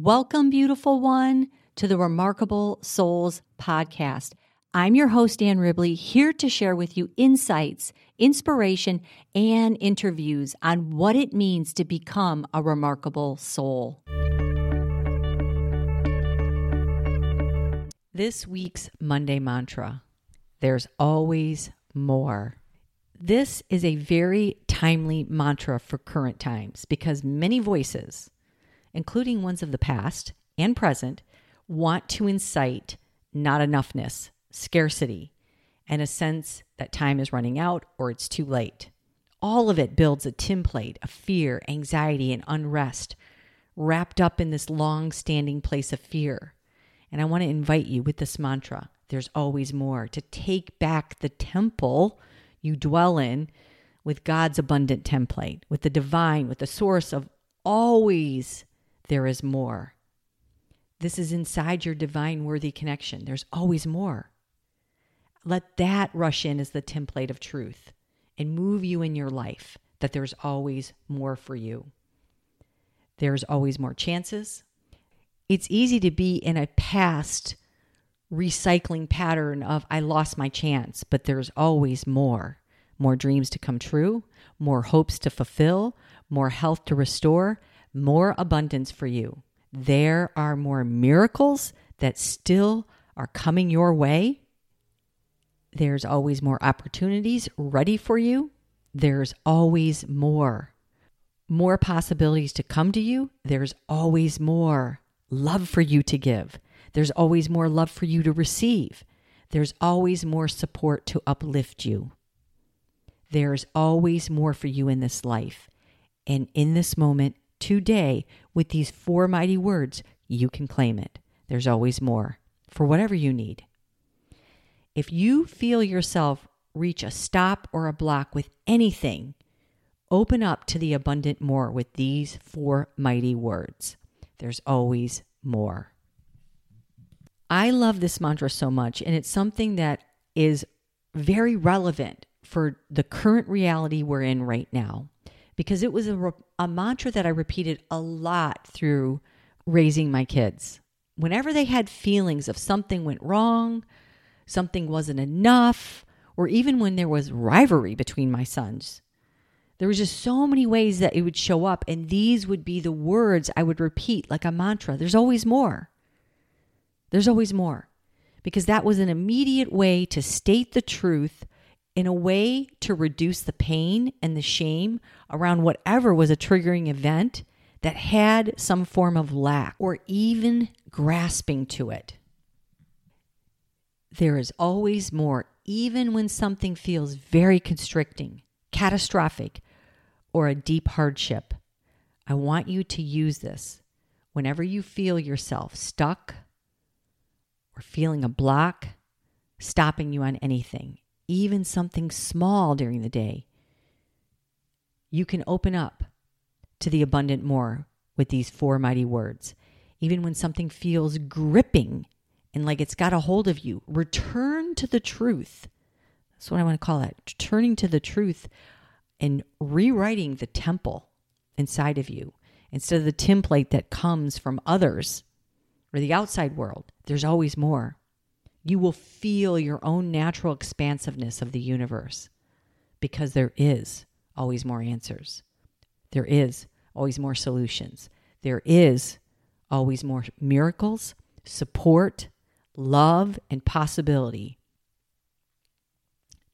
Welcome, beautiful one, to the Remarkable Souls podcast. I'm your host, Ann Ribley, here to share with you insights, inspiration, and interviews on what it means to become a remarkable soul. This week's Monday mantra there's always more. This is a very timely mantra for current times because many voices, including ones of the past and present, want to incite not enoughness, scarcity, and a sense that time is running out or it's too late. All of it builds a template of fear, anxiety, and unrest wrapped up in this long standing place of fear. And I want to invite you with this mantra there's always more to take back the temple you dwell in with God's abundant template, with the divine, with the source of always there is more. This is inside your divine worthy connection. There's always more. Let that rush in as the template of truth and move you in your life that there's always more for you. There's always more chances. It's easy to be in a past recycling pattern of I lost my chance, but there's always more. More dreams to come true, more hopes to fulfill, more health to restore, more abundance for you. There are more miracles that still are coming your way. There's always more opportunities ready for you. There's always more. More possibilities to come to you. There's always more love for you to give. There's always more love for you to receive. There's always more support to uplift you. There's always more for you in this life. And in this moment, today with these four mighty words, you can claim it. There's always more for whatever you need. If you feel yourself reach a stop or a block with anything, open up to the abundant more with these four mighty words. There's always more. I love this mantra so much, and it's something that is very relevant for the current reality we're in right now because it was a, a mantra that I repeated a lot through raising my kids. Whenever they had feelings of something went wrong, something wasn't enough, or even when there was rivalry between my sons, there was just so many ways that it would show up, and these would be the words I would repeat like a mantra. There's always more. There's always more. Because that was an immediate way to state the truth in a way to reduce the pain and the shame around whatever was a triggering event that had some form of lack or even grasping to it. There is always more, even when something feels very constricting, catastrophic, or a deep hardship. I want you to use this whenever you feel yourself stuck or feeling a block stopping you on anything even something small during the day, you can open up to the abundant more with these four mighty words. Even when something feels gripping and like it's got a hold of you, return to the truth. That's what I want to call it. Turning to the truth and rewriting the temple inside of you instead of the template that comes from others or the outside world. There's always more you will feel your own natural expansiveness of the universe because there is always more answers. There is always more solutions. There is always more miracles, support, love, and possibility.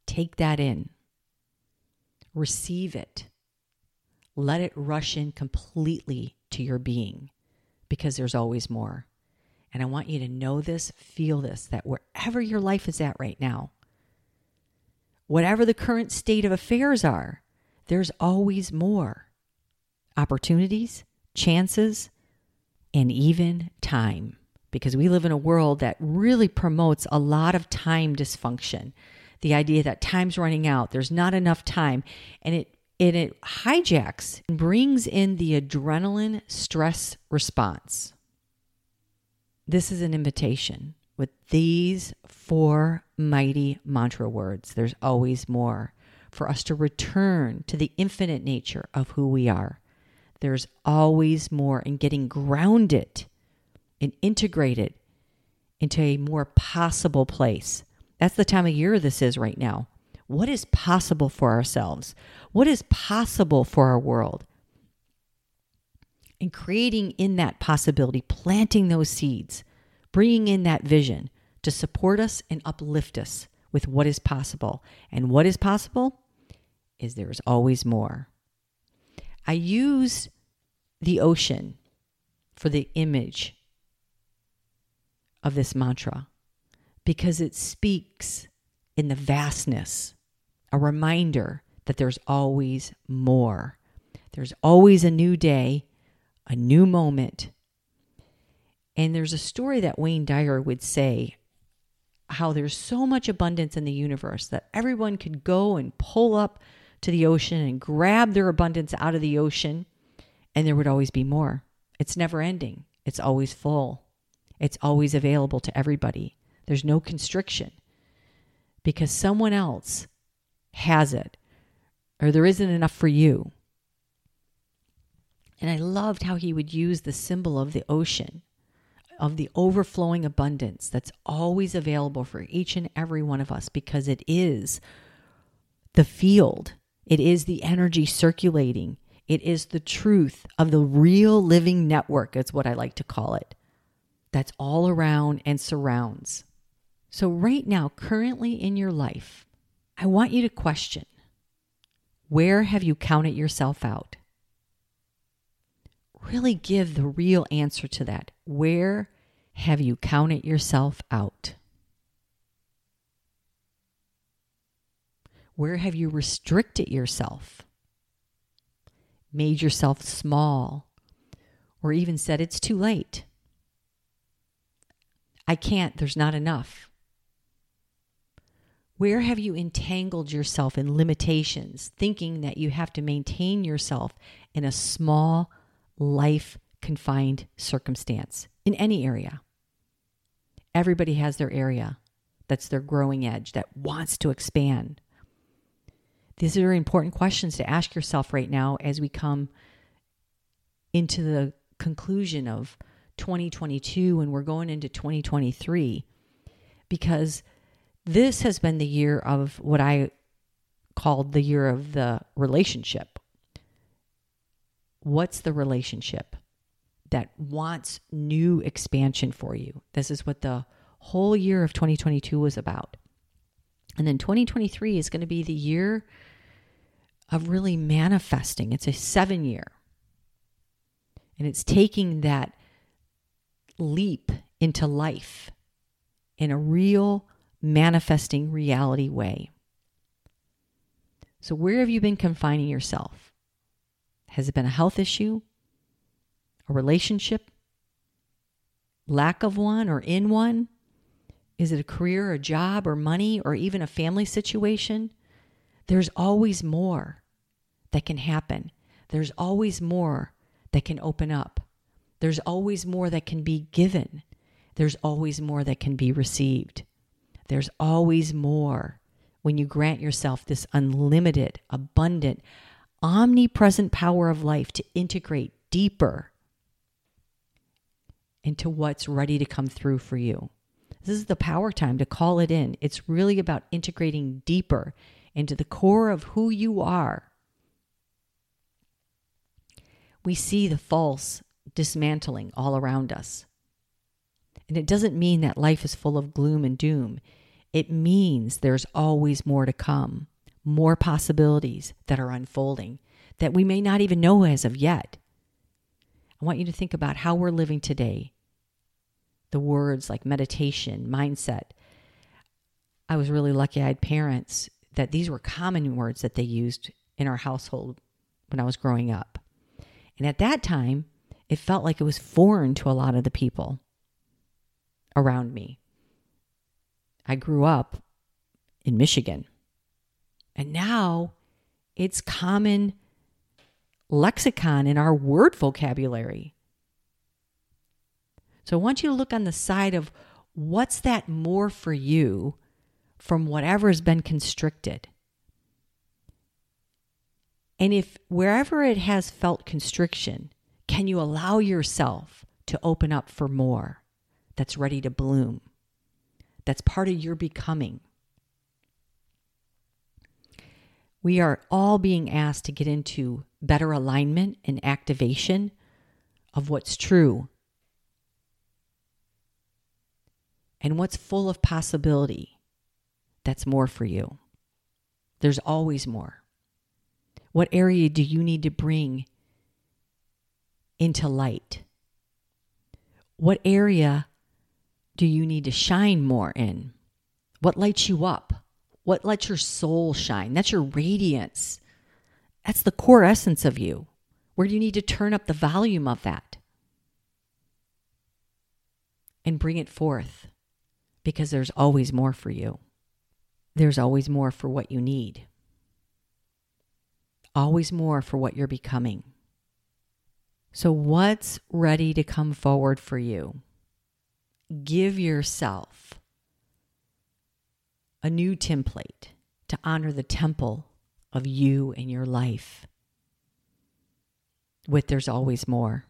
Take that in, receive it, let it rush in completely to your being because there's always more. And I want you to know this, feel this, that wherever your life is at right now, whatever the current state of affairs are, there's always more opportunities, chances, and even time. Because we live in a world that really promotes a lot of time dysfunction. The idea that time's running out, there's not enough time, and it and it hijacks and brings in the adrenaline stress response. This is an invitation with these four mighty mantra words. There's always more for us to return to the infinite nature of who we are. There's always more in getting grounded and integrated into a more possible place. That's the time of year this is right now. What is possible for ourselves? What is possible for our world? And creating in that possibility, planting those seeds, bringing in that vision to support us and uplift us with what is possible. And what is possible is there is always more. I use the ocean for the image of this mantra because it speaks in the vastness, a reminder that there's always more. There's always a new day, a new moment. And there's a story that Wayne Dyer would say how there's so much abundance in the universe that everyone could go and pull up to the ocean and grab their abundance out of the ocean, and there would always be more. It's never ending, it's always full, it's always available to everybody. There's no constriction because someone else has it or there isn't enough for you. And I loved how he would use the symbol of the ocean, of the overflowing abundance that's always available for each and every one of us because it is the field, it is the energy circulating, it is the truth of the real living network, is what I like to call it. That's all around and surrounds. So, right now, currently in your life, I want you to question where have you counted yourself out? Really give the real answer to that. Where have you counted yourself out? Where have you restricted yourself? Made yourself small? Or even said it's too late? I can't, there's not enough. Where have you entangled yourself in limitations, thinking that you have to maintain yourself in a small, life confined circumstance in any area? Everybody has their area that's their growing edge that wants to expand. These are important questions to ask yourself right now as we come into the conclusion of 2022 and we're going into 2023 because this has been the year of what I called the year of the relationship. What's the relationship that wants new expansion for you? This is what the whole year of 2022 was about. And then 2023 is going to be the year of really manifesting. It's a seven year. And it's taking that leap into life in a real manifesting reality way. So, where have you been confining yourself? Has it been a health issue, a relationship, lack of one or in one? Is it a career, a job, or money, or even a family situation? There's always more that can happen. There's always more that can open up. There's always more that can be given. There's always more that can be received. There's always more when you grant yourself this unlimited, abundant, omnipresent power of life to integrate deeper into what's ready to come through for you. This is the power time to call it in. It's really about integrating deeper into the core of who you are. We see the false dismantling all around us. And it doesn't mean that life is full of gloom and doom. It means there's always more to come, more possibilities that are unfolding that we may not even know as of yet. I want you to think about how we're living today. The words like meditation, mindset. I was really lucky I had parents that these were common words that they used in our household when I was growing up. And at that time, it felt like it was foreign to a lot of the people around me. I grew up in Michigan. And now it's common lexicon in our word vocabulary. So I want you to look on the side of what's that more for you from whatever has been constricted. And if wherever it has felt constriction, can you allow yourself to open up for more that's ready to bloom. That's part of your becoming. We are all being asked to get into better alignment and activation of what's true and what's full of possibility. That's more for you. There's always more. What area do you need to bring into light? What area do you need to shine more in? What lights you up? What lets your soul shine? That's your radiance. That's the core essence of you. Where do you need to turn up the volume of that? And bring it forth because there's always more for you. There's always more for what you need. Always more for what you're becoming. So, what's ready to come forward for you? Give yourself a new template to honor the temple of you and your life. With there's always more.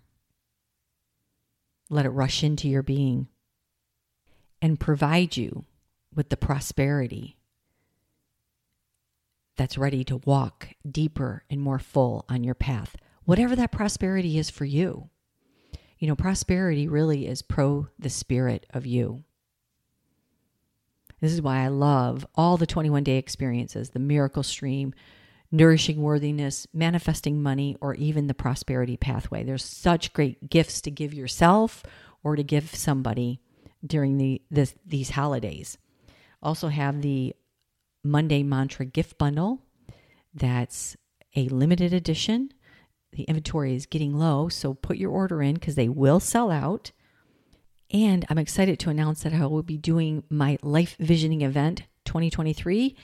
Let it rush into your being and provide you with the prosperity that's ready to walk deeper and more full on your path whatever that prosperity is for you. You know, prosperity really is pro the spirit of you. This is why I love all the 21 day experiences the miracle stream, nourishing worthiness, manifesting money, or even the prosperity pathway. There's such great gifts to give yourself or to give somebody during the this, these holidays. Also have the Monday Mantra gift bundle. That's a limited edition the inventory is getting low, so put your order in because they will sell out. And I'm excited to announce that I will be doing my Life Visioning event 2023.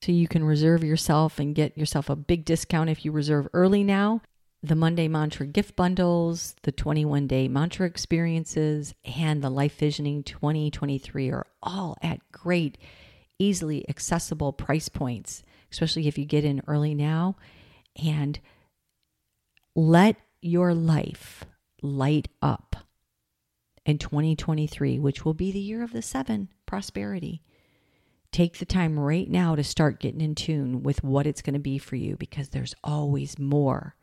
So you can reserve yourself and get yourself a big discount if you reserve early now. The Monday Mantra gift bundles, the 21 day mantra experiences, and the Life Visioning 2023 are all at great, easily accessible price points, especially if you get in early now. And let your life light up in 2023, which will be the year of the seven prosperity. Take the time right now to start getting in tune with what it's going to be for you because there's always more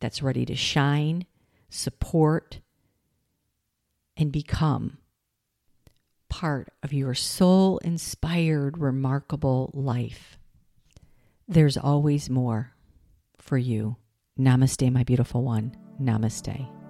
that's ready to shine, support, and become part of your soul inspired, remarkable life. There's always more for you. Namaste, my beautiful one. Namaste.